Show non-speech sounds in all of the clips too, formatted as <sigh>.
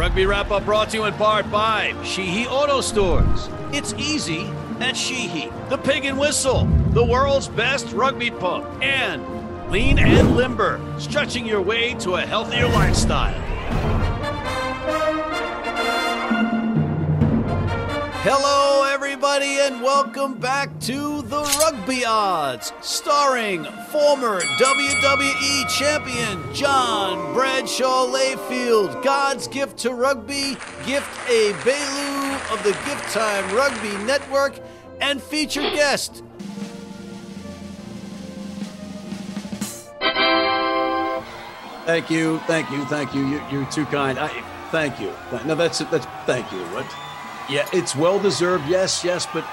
Rugby Wrap Up brought to you in part by Sheehy Auto Stores. It's easy at Sheehy. The Pig and Whistle, the world's best rugby pub. And Lean and Limber, stretching your way to a healthier lifestyle. Hello, everybody, and welcome back to the Rugby Odds, starring former WWE champion John Bradshaw Layfield, God's gift to rugby, Gift A Belu of the Gift Time Rugby Network, and featured guest. Thank you, thank you, thank you. you you're too kind. I, thank you. No, that's. That's thank you. What? Yeah, it's well deserved. Yes, yes, but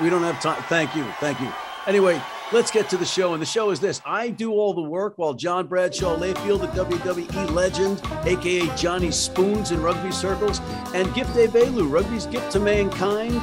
we don't have time. Thank you. Thank you. Anyway, let's get to the show. And the show is this I do all the work while John Bradshaw Layfield, the WWE legend, aka Johnny Spoons in rugby circles, and Gift A Belu, rugby's gift to mankind,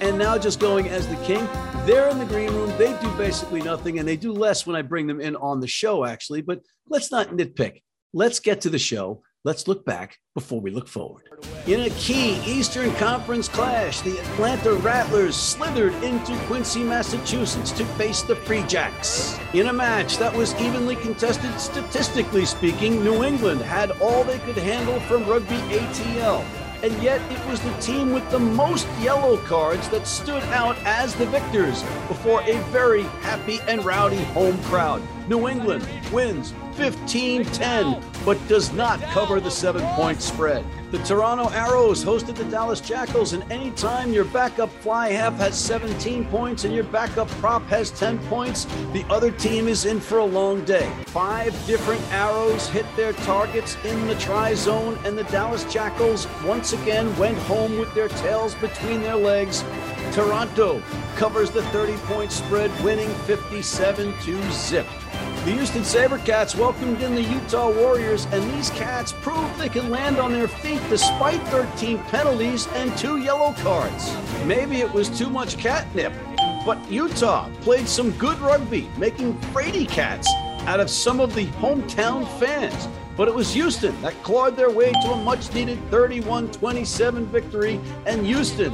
and now just going as the king. They're in the green room. They do basically nothing, and they do less when I bring them in on the show, actually. But let's not nitpick. Let's get to the show. Let's look back before we look forward. In a key Eastern Conference clash, the Atlanta Rattlers slithered into Quincy, Massachusetts to face the Free Jacks. In a match that was evenly contested, statistically speaking, New England had all they could handle from rugby ATL. And yet, it was the team with the most yellow cards that stood out as the victors before a very happy and rowdy home crowd. New England wins 15 10, but does not cover the seven point spread. The Toronto Arrows hosted the Dallas Jackals, and anytime your backup fly half has 17 points and your backup prop has 10 points, the other team is in for a long day. Five different arrows hit their targets in the try zone, and the Dallas Jackals once again went home with their tails between their legs. Toronto covers the 30 point spread, winning 57 to zip. The Houston Sabercats welcomed in the Utah Warriors, and these Cats proved they can land on their feet despite 13 penalties and two yellow cards. Maybe it was too much catnip, but Utah played some good rugby, making Frady Cats out of some of the hometown fans. But it was Houston that clawed their way to a much needed 31 27 victory, and Houston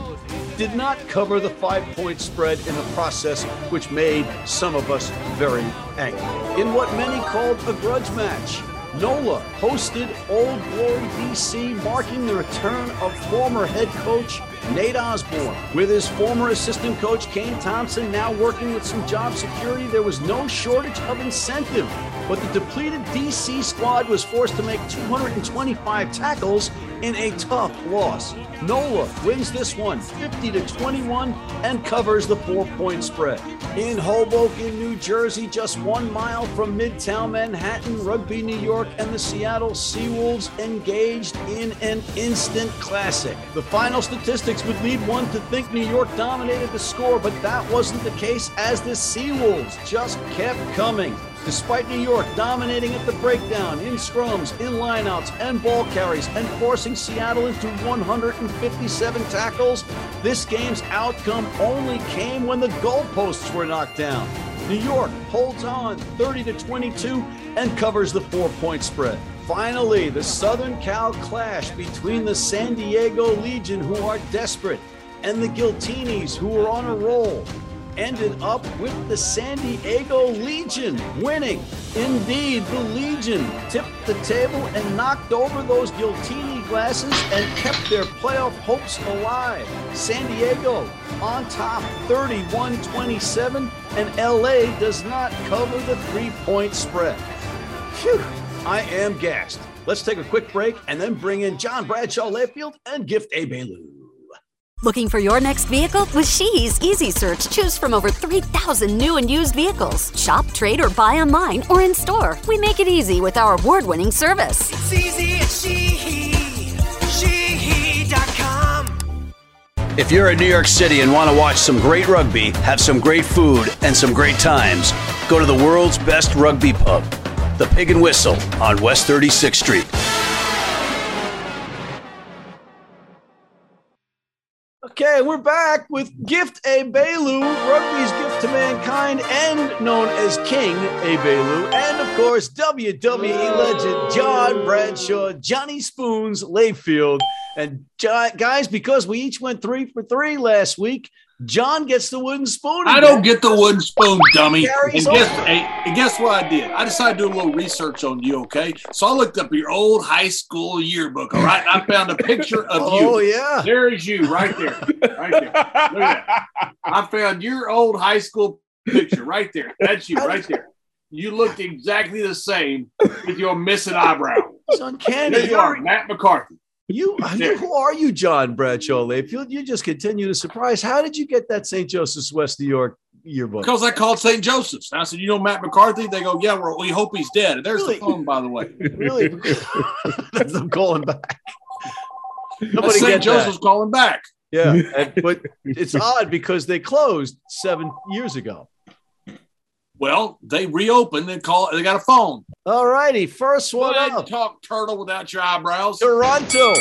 did not cover the five point spread in the process, which made some of us very angry. In what many called a grudge match, NOLA hosted Old Glory DC, marking the return of former head coach Nate Osborne. With his former assistant coach Kane Thompson now working with some job security, there was no shortage of incentive. But the depleted DC squad was forced to make 225 tackles in a tough loss. NOLA wins this one 50 to 21 and covers the four point spread. In Hoboken, New Jersey, just one mile from Midtown Manhattan, Rugby New York and the Seattle Seawolves engaged in an instant classic. The final statistics would lead one to think New York dominated the score, but that wasn't the case as the Seawolves just kept coming. Despite New York dominating at the breakdown, in scrums, in lineouts, and ball carries, and forcing Seattle into 157 tackles, this game's outcome only came when the goalposts were knocked down. New York holds on 30 to 22 and covers the four point spread. Finally, the Southern Cal clash between the San Diego Legion, who are desperate, and the Giltinis, who are on a roll ended up with the San Diego Legion winning. Indeed, the Legion tipped the table and knocked over those Giltini glasses and kept their playoff hopes alive. San Diego on top 31 27, and LA does not cover the three point spread. Phew, I am gassed. Let's take a quick break and then bring in John Bradshaw Layfield and Gift A. Belu. Looking for your next vehicle? With Sheehy's Easy Search, choose from over 3,000 new and used vehicles. Shop, trade, or buy online or in store. We make it easy with our award winning service. It's easy at Sheehy. Sheehy.com. If you're in New York City and want to watch some great rugby, have some great food, and some great times, go to the world's best rugby pub, the Pig and Whistle on West 36th Street. Okay, we're back with Gift A Belu, rugby's gift to mankind, and known as King A Belu, and of course WWE legend John Bradshaw, Johnny Spoons, Layfield, and guys. Because we each went three for three last week, John gets the wooden spoon. I don't get the wooden spoon, dummy. And guess, and guess what I did? I decided to do a little research on you, okay? So I looked up your old high school yearbook, all right? I found a picture of Oh you. Oh, yeah. There is you right there. Right there. Look at that. I found your old high school picture right there. That's you right there. You looked exactly the same with your missing eyebrow. It's uncanny. There You're- Matt McCarthy. You, <laughs> you, who are you, John Bradshaw Layfield? You just continue to surprise. How did you get that St. Joseph's West New York yearbook? Because I called St. Joseph's. I said, you know Matt McCarthy? They go, yeah, we hope he's dead. And there's Really? the phone, by the way. <laughs> Really? <laughs> That's them calling back. Nobody St. Joseph's that. calling back. Yeah, and- but it's odd because they closed seven years ago. Well, they reopened and call. They got a phone. All righty, first one up. talk turtle without your eyebrows. Toronto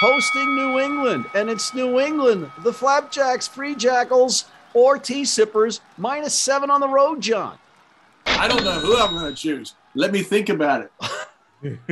hosting New England, and it's New England, the Flapjacks, Free Jackals, or Tea Sippers, minus seven on the road, John. I don't know who I'm going to choose. Let me think about it. <laughs>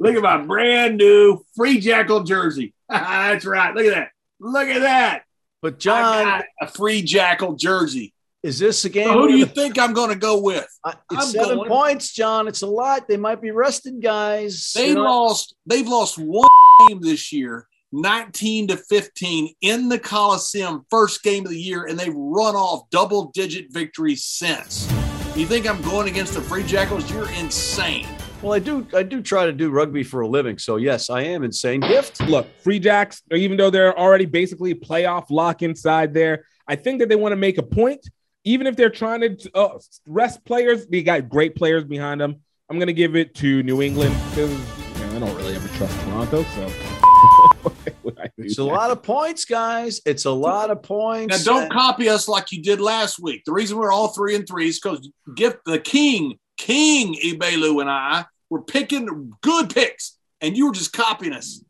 Look at my brand new free jackal jersey. <laughs> That's right. Look at that. Look at that. But John, got a free jackal jersey. Is this a game? So who do you think I'm going to go with? Uh, I'm it's seven going- points, John. It's a lot. They might be rested guys. They You know, lost. They've lost one game this year, 19 to 15 in the Coliseum, first game of the year, and they've run off double-digit victories since. You think I'm going against the Free Jackals? You're insane. Well, I do. I do try to do rugby for a living, so yes, I am insane. Gift. Look, Free Jacks, even though they're already basically playoff lock inside there, I think that they want to make a point. Even if they're trying to uh, rest players, they got great players behind them. I'm going to give it to New England because you know, I don't really ever trust Toronto. So <laughs> Why would I do It's a lot of points, guys. It's a lot of points. Now, don't And- copy us like you did last week. The reason we're all three and three is because gift the king, King Ibelu, and I were picking good picks, and you were just copying us.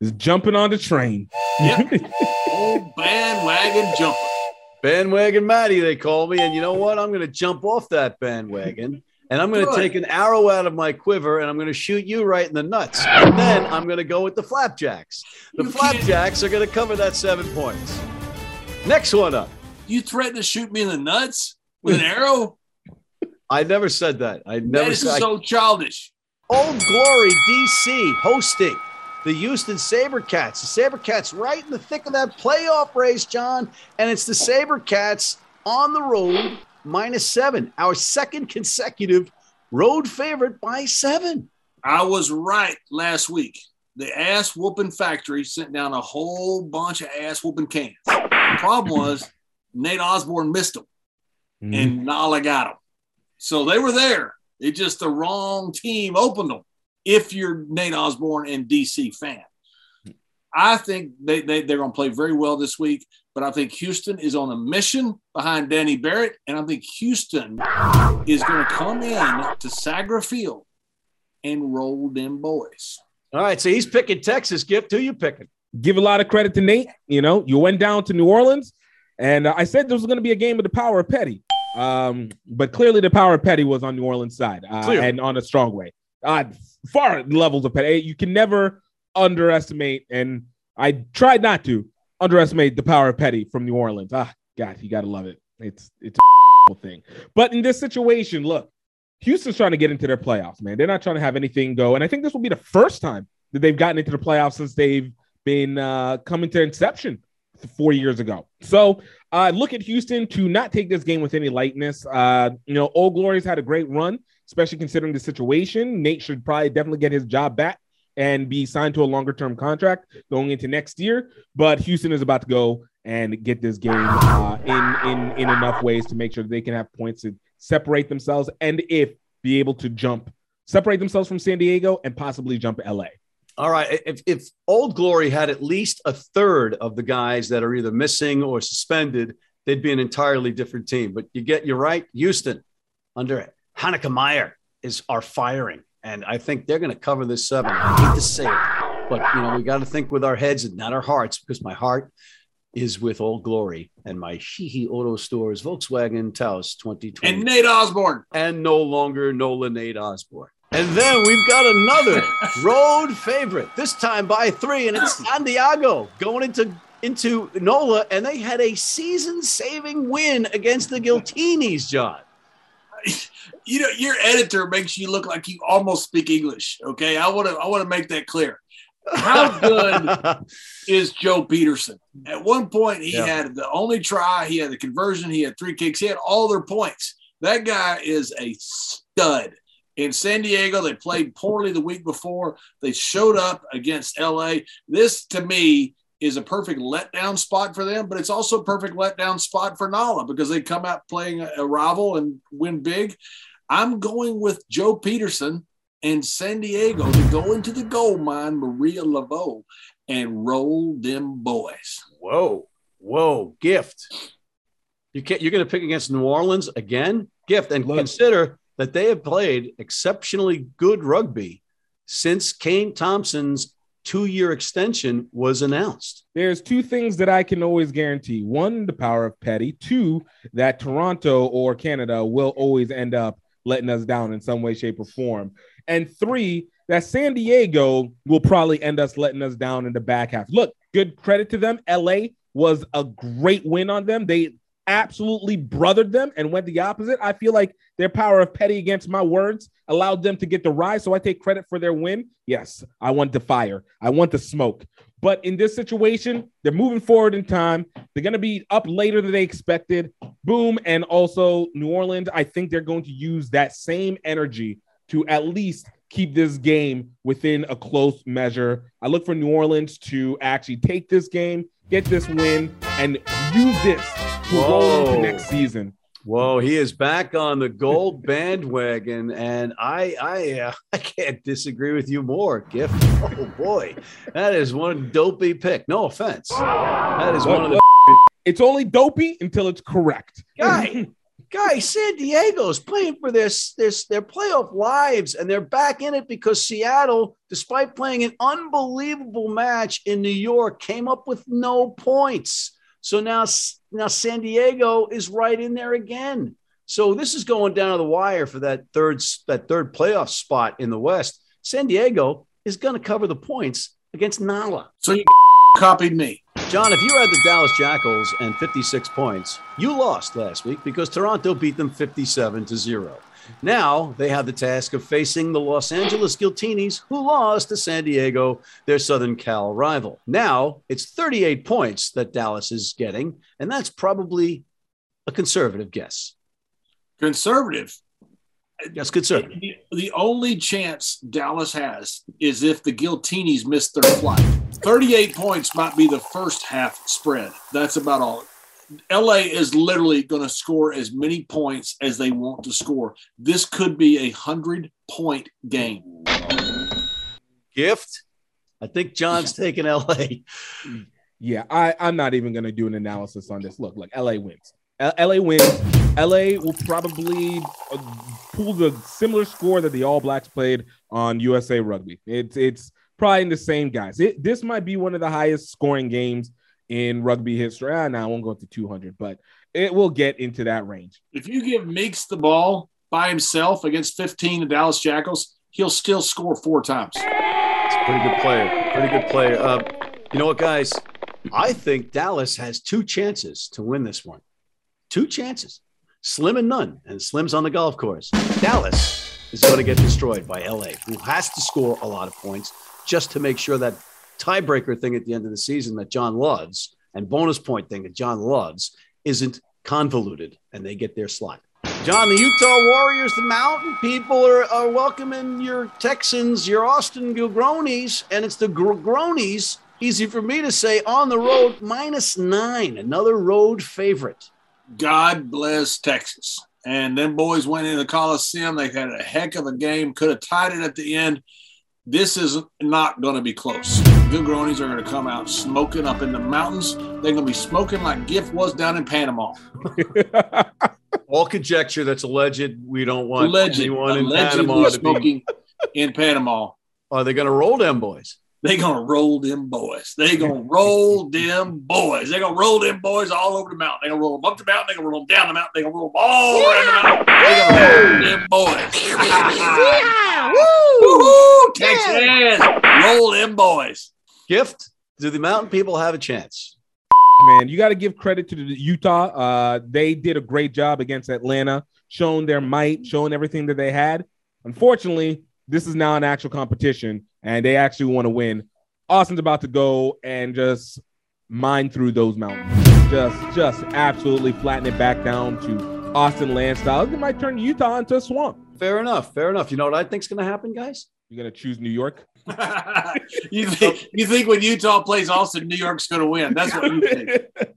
Just jumping on the train. Yep. <laughs> Old bandwagon jumper. Bandwagon Matty, they call me, and you know what? I'm going to jump off that bandwagon. And I'm going to take an arrow out of my quiver and I'm going to shoot you right in the nuts. And then I'm going to go with the flapjacks. The You can't- flapjacks are going to cover that seven points. Next one up. You threatened to shoot me in the nuts with an arrow? <laughs> I never said that. I That never is said. so childish. Old Glory DC hosting the Houston Sabercats. The Sabercats right in the thick of that playoff race, John. And it's the Sabercats on the road, minus seven. Our second consecutive road favorite by seven. I was right last week. The ass whooping factory sent down a whole bunch of ass whooping cans. The problem was Nate Osborne missed them Mm-hmm. and NOLA got them. So they were there. It just the wrong team opened them. If you're Nate Osborne and DC fan, I think they, they, they're going to play very well this week. But I think Houston is on a mission behind Danny Barrett. And I think Houston is going to come in to Segra Field and roll them boys. All right, so he's picking Texas. Gift, who you picking? give a lot of credit to Nate. You know, you went down to New Orleans, and uh, I said this was going to be a game of the power of Petty. Um, but clearly, the power of Petty was on New Orleans' side uh, and on a strong way. Uh, far levels of Petty. You can never underestimate, and I tried not to underestimate the power of Petty from New Orleans. Ah, God, you got to love it. It's it's a thing. But in this situation, look, Houston's trying to get into their playoffs, man. They're not trying to have anything go, and I think this will be the first time that they've gotten into the playoffs since they've been uh, coming to inception four years ago. So uh, look at Houston to not take this game with any lightness. Uh, you know, Old Glory's had a great run, especially considering the situation. Nate should probably definitely get his job back and be signed to a longer term contract going into next year. But Houston is about to go and get this game uh, in in in enough ways to make sure that they can have points to separate themselves and if be able to jump separate themselves from San Diego and possibly jump LA. All right. If, if Old Glory had at least a third of the guys that are either missing or suspended, they'd be an entirely different team. But you get, you're right. Houston under Hanukkah Meyer is are firing. And I think they're going to cover this seven. I hate to say it. but you know we got to think with our heads and not our hearts because my heart is with Old Glory and my Sheehy Auto Stores Volkswagen Taos 2020 And Nate Osborne. and no longer Nola Nate Osborne. And then we've got another <laughs> road favorite, this time by three, and it's San Diego going into into Nola, and they had a season-saving win against the Giltinis, John. <laughs> You know, your editor makes you look like you almost speak English. Okay, I want to I want to make that clear. How good <laughs> is Joe Pietersen? At one point, he Yeah. had the only try, he had the conversion, he had three kicks, he had all their points. That guy is a stud. In San Diego, they played poorly the week before. They showed up against LA. This, to me, is a perfect letdown spot for them, but it's also a perfect letdown spot for NOLA because they come out playing a, a rival and win big. I'm going with Joe Pietersen and San Diego to go into the gold mine, Marie Laveau, and roll them boys. Whoa, whoa, gift. You can't. You're going to pick against New Orleans again, gift, and Look. consider that they have played exceptionally good rugby since Kane Thompson's two-year extension was announced. There's two things that I can always guarantee. One, the power of petty. Two, that Toronto or Canada will always end up letting us down in some way, shape, or form. And three, that San Diego will probably end us letting us down in the back half. Look, good credit to them. LA was a great win on them. They absolutely brothered them and went the opposite. I feel like their power of petty against my words allowed them to get the rise. So I take credit for their win. Yes, I want the fire. I want the smoke. But in this situation, they're moving forward in time. They're going to be up later than they expected. Boom. And also, New Orleans, I think they're going to use that same energy to at least keep this game within a close measure. I look for New Orleans to actually take this game, get this win, and use this to roll into Whoa. next season. Whoa, he is back on the gold <laughs> bandwagon, and I, I, uh, <laughs> I can't disagree with you more. Gift. Oh boy, that is one dopey pick. No offense. That is one of the It's only dopey until it's correct. guy. <laughs> Guy, San Diego is playing for their, their, their playoff lives, and they're back in it because Seattle, despite playing an unbelievable match in New York, came up with no points. So now, now San Diego is right in there again. So this is going down to the wire for that third that third playoff spot in the West. San Diego is going to cover the points against NOLA. So you copied me. John, if you had the Dallas Jackals and 56 points, you lost last week because Toronto beat them 57 to 0. Now they have the task of facing the Los Angeles Giltinis, who lost to San Diego, their Southern Cal rival. Now it's 38 points that Dallas is getting, and that's probably a conservative guess. Conservative. Yes, conservative. The, the only chance Dallas has is if the Giltinis miss their flight. 38 points might be the first half spread. That's about all. LA is literally going to score as many points as they want to score. This could be a 100 point game. Gift. I think John's taking LA. Yeah, I, I'm not even going to do an analysis on this. Look, look, LA wins. L- LA wins. LA will probably uh, pull the similar score that the All Blacks played on USA Rugby. It's it's probably in the same guys. It, this might be one of the highest scoring games in rugby history. Ah, now I won't go up to 200, but it will get into that range. If you give Meeks the ball by himself against 15 the Dallas Jackals, he'll still score four times. It's a pretty good player. Pretty good player. Uh, you know what, guys? I think Dallas has two chances to win this one. Two chances. Slim and none. And Slim's on the golf course. Dallas is going to get destroyed by LA, who has to score a lot of points just to make sure that tiebreaker thing at the end of the season that John loves and bonus point thing that John loves isn't convoluted and they get their slot. John, the Utah Warriors, the Mountain people are, are welcoming your Texans, your Austin Groanies, and it's the Gr- Groanies, easy for me to say, on the road, minus nine, another road favorite. God bless Texas. And them boys went in the Coliseum. They had a heck of a game, could have tied it at the end. This is not going to be close. The Gronies are going to come out smoking up in the mountains. They're going to be smoking like Gift was down in Panama. <laughs> All conjecture that's alleged. We don't want Alleged, anyone in Panama to be. in Panama. Are they going to roll them boys? they gonna roll them boys. They gonna roll them boys. They gonna roll them boys all over the mountain. They gonna roll them up the mountain. They gonna roll them down the mountain. They gonna roll them all around the mountain. They gonna roll them boys. <laughs> Yeah, Woo-hoo, Texas, roll them boys. Gift? Do the mountain people have a chance? man. You got to give credit to the Utah. Uh, they did a great job against Atlanta, showing their might, showing everything that they had. Unfortunately, this is now an actual competition, and they actually want to win. Austin's about to go and just mine through those mountains, just just absolutely flatten it back down to Austin land style. It might turn Utah into a swamp. Fair enough. Fair enough. You know what I think's going to happen, guys? You're gonna choose New York. <laughs> you think you think when Utah plays Austin, New York's gonna win? That's what you think. <laughs>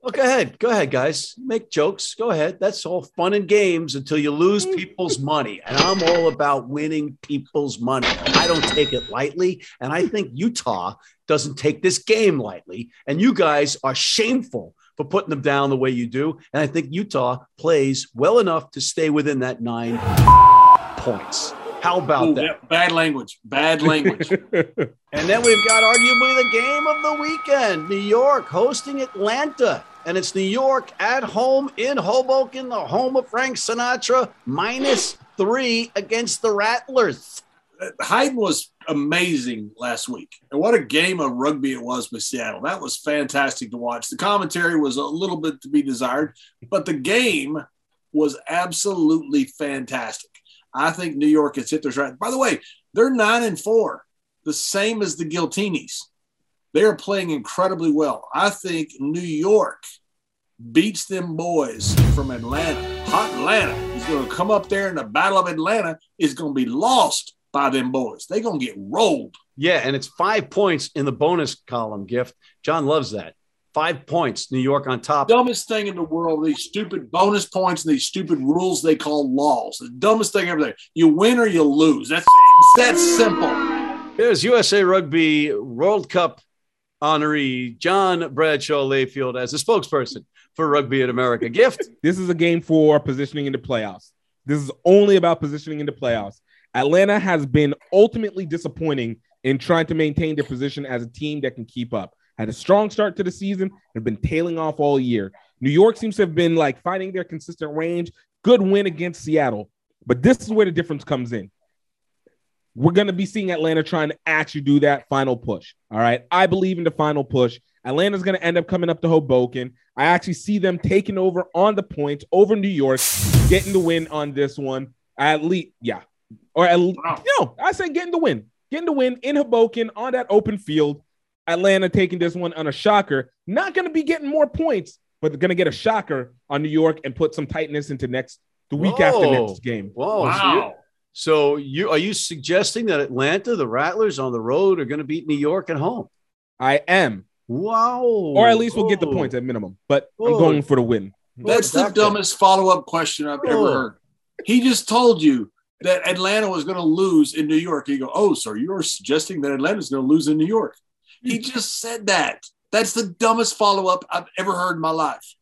Well, go ahead. Go ahead, guys. Make jokes. Go ahead. That's all fun and games until you lose people's money. And I'm all about winning people's money. I don't take it lightly. And I think Utah doesn't take this game lightly. And you guys are shameful for putting them down the way you do. And I think Utah plays well enough to stay within that nine points. How about Ooh, that? bad language. Bad language. <laughs> And then we've got arguably the game of the weekend New York hosting Atlanta. And it's New York at home in Hoboken, the home of Frank Sinatra, minus three against the Rattlers. Uh, Hayden was amazing last week. And what a game of rugby it was with Seattle. That was fantastic to watch. The commentary was a little bit to be desired, but the game was absolutely fantastic. I think New York has hit their stride. By the way, they're nine and four, the same as the Giltinis. They are playing incredibly well. I think New York beats them boys from Atlanta. Hot Atlanta is going to come up there in the Battle of Atlanta is going to be lost by them boys. They're going to get rolled. Yeah, and it's five points in the bonus column gift. John loves that. Five points, New York on top. Dumbest thing in the world, these stupid bonus points and these stupid rules they call laws. The dumbest thing ever there. You win or you lose. That's that's simple. Here's USA Rugby World Cup honoree John Bradshaw Layfield as a spokesperson for Rugby in America. Gift. <laughs> This is a game for positioning in the playoffs. This is only about positioning in the playoffs. Atlanta has been ultimately disappointing in trying to maintain their position as a team that can keep up. Had a strong start to the season, have been tailing off all year. New York seems to have been like finding their consistent range. Good win against Seattle. But this is where the difference comes in. We're going to be seeing Atlanta trying to actually do that final push. All right. I believe in the final push. Atlanta's going to end up coming up to Hoboken. I actually see them taking over on the points over New York, getting the win on this one. At least, yeah. Or at least, Wow. no, I say getting the win. Getting the win in Hoboken on that open field. Atlanta taking this one on a shocker. Not going to be getting more points, but they're going to get a shocker on New York and put some tightness into next the week after next game. Whoa. Wow. so you are you suggesting that Atlanta, the Rattlers on the road, are going to beat New York at home? I am, Wow. or at least we'll get the points at minimum. But I'm Oh. going for the win. That's the dumbest follow up question I've ever heard. He just told you that Atlanta was going to lose in New York. You go, oh, so you're suggesting that Atlanta's going to lose in New York? He mm. just said that. That's the dumbest follow up I've ever heard in my life.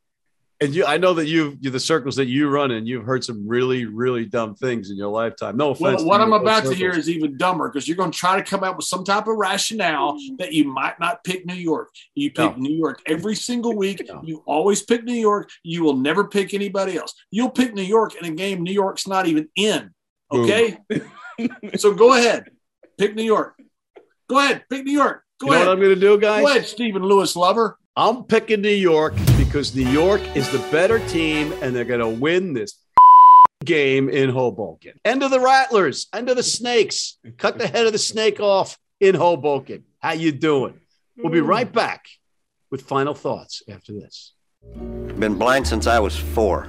And you, I know that you, you, the circles that you run in, you've heard some really, really dumb things in your lifetime. No offense. Well, what I'm about those to hear is even dumber because you're going to try to come out with some type of rationale mm. that you might not pick New York. You pick No. New York every single week. No. You always pick New York. You will never pick anybody else. You'll pick New York in a game New York's not even in. Okay. so go ahead. Pick New York. Go ahead. Pick New York. Go You know ahead. what I'm going to do, guys? Go ahead, Stephen Lewis lover. I'm picking New York because New York is the better team and they're going to win this game in Hoboken. End of the Rattlers, end of the Snakes. Cut the head of the snake off in Hoboken. How you doing? We'll be right back with final thoughts after this. Been blind since I was four.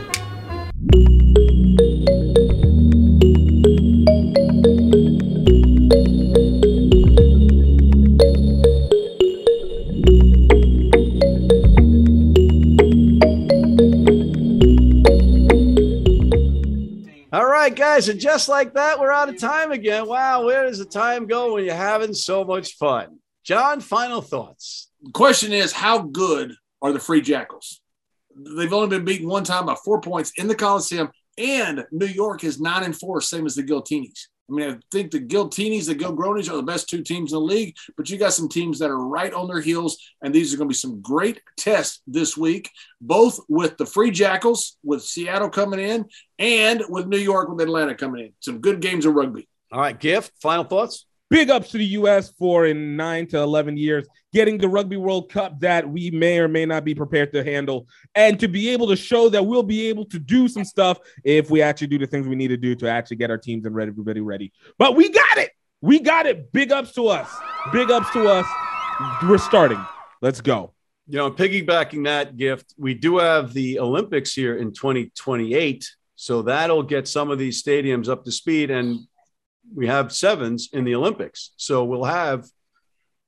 Guys, and just like that, we're out of time again. Wow, where does the time go when you're having so much fun? John, final thoughts. The question is, how good are the Free Jackals? They've only been beaten one time by four points in the Coliseum, and New York is nine and four, same as the Giltinis. I mean, I think the Giltinis, the Gilgronis are the best two teams in the league, but you got some teams that are right on their heels, and these are going to be some great tests this week, both with the Free Jackals, with Seattle coming in, and with New York, with Atlanta coming in. Some good games of rugby. All right, Gift, final thoughts? Big ups to the U.S. for in nine to 11 years getting the Rugby World Cup that we may or may not be prepared to handle, and to be able to show that we'll be able to do some stuff if we actually do the things we need to do to actually get our teams and ready, everybody ready. But we got it. We got it. Big ups to us. Big ups to us. We're starting. Let's go. You know, piggybacking that gift, we do have the Olympics here in 2028. So that'll get some of these stadiums up to speed. And we have sevens in the Olympics. So we'll have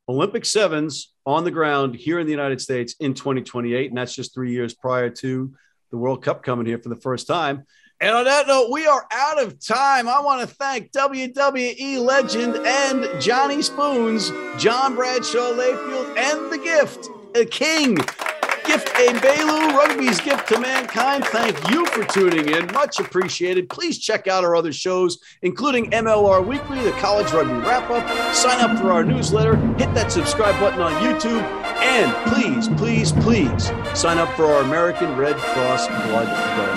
Olympic sevens on the ground here in the United States in 2028. And that's just three years prior to the World Cup coming here for the first time. And on that note, we are out of time. I want to thank WWE legend and Johnny Spoons, John Bradshaw Layfield, and the gift, the king, Gift a Belu, Rugby's gift to mankind. Thank you for tuning in. Much appreciated. Please check out our other shows, including MLR Weekly, the College Rugby Wrap Up. Sign up for our newsletter. Hit that subscribe button on YouTube. And please, please, please sign up for our American Red Cross Blood Donor.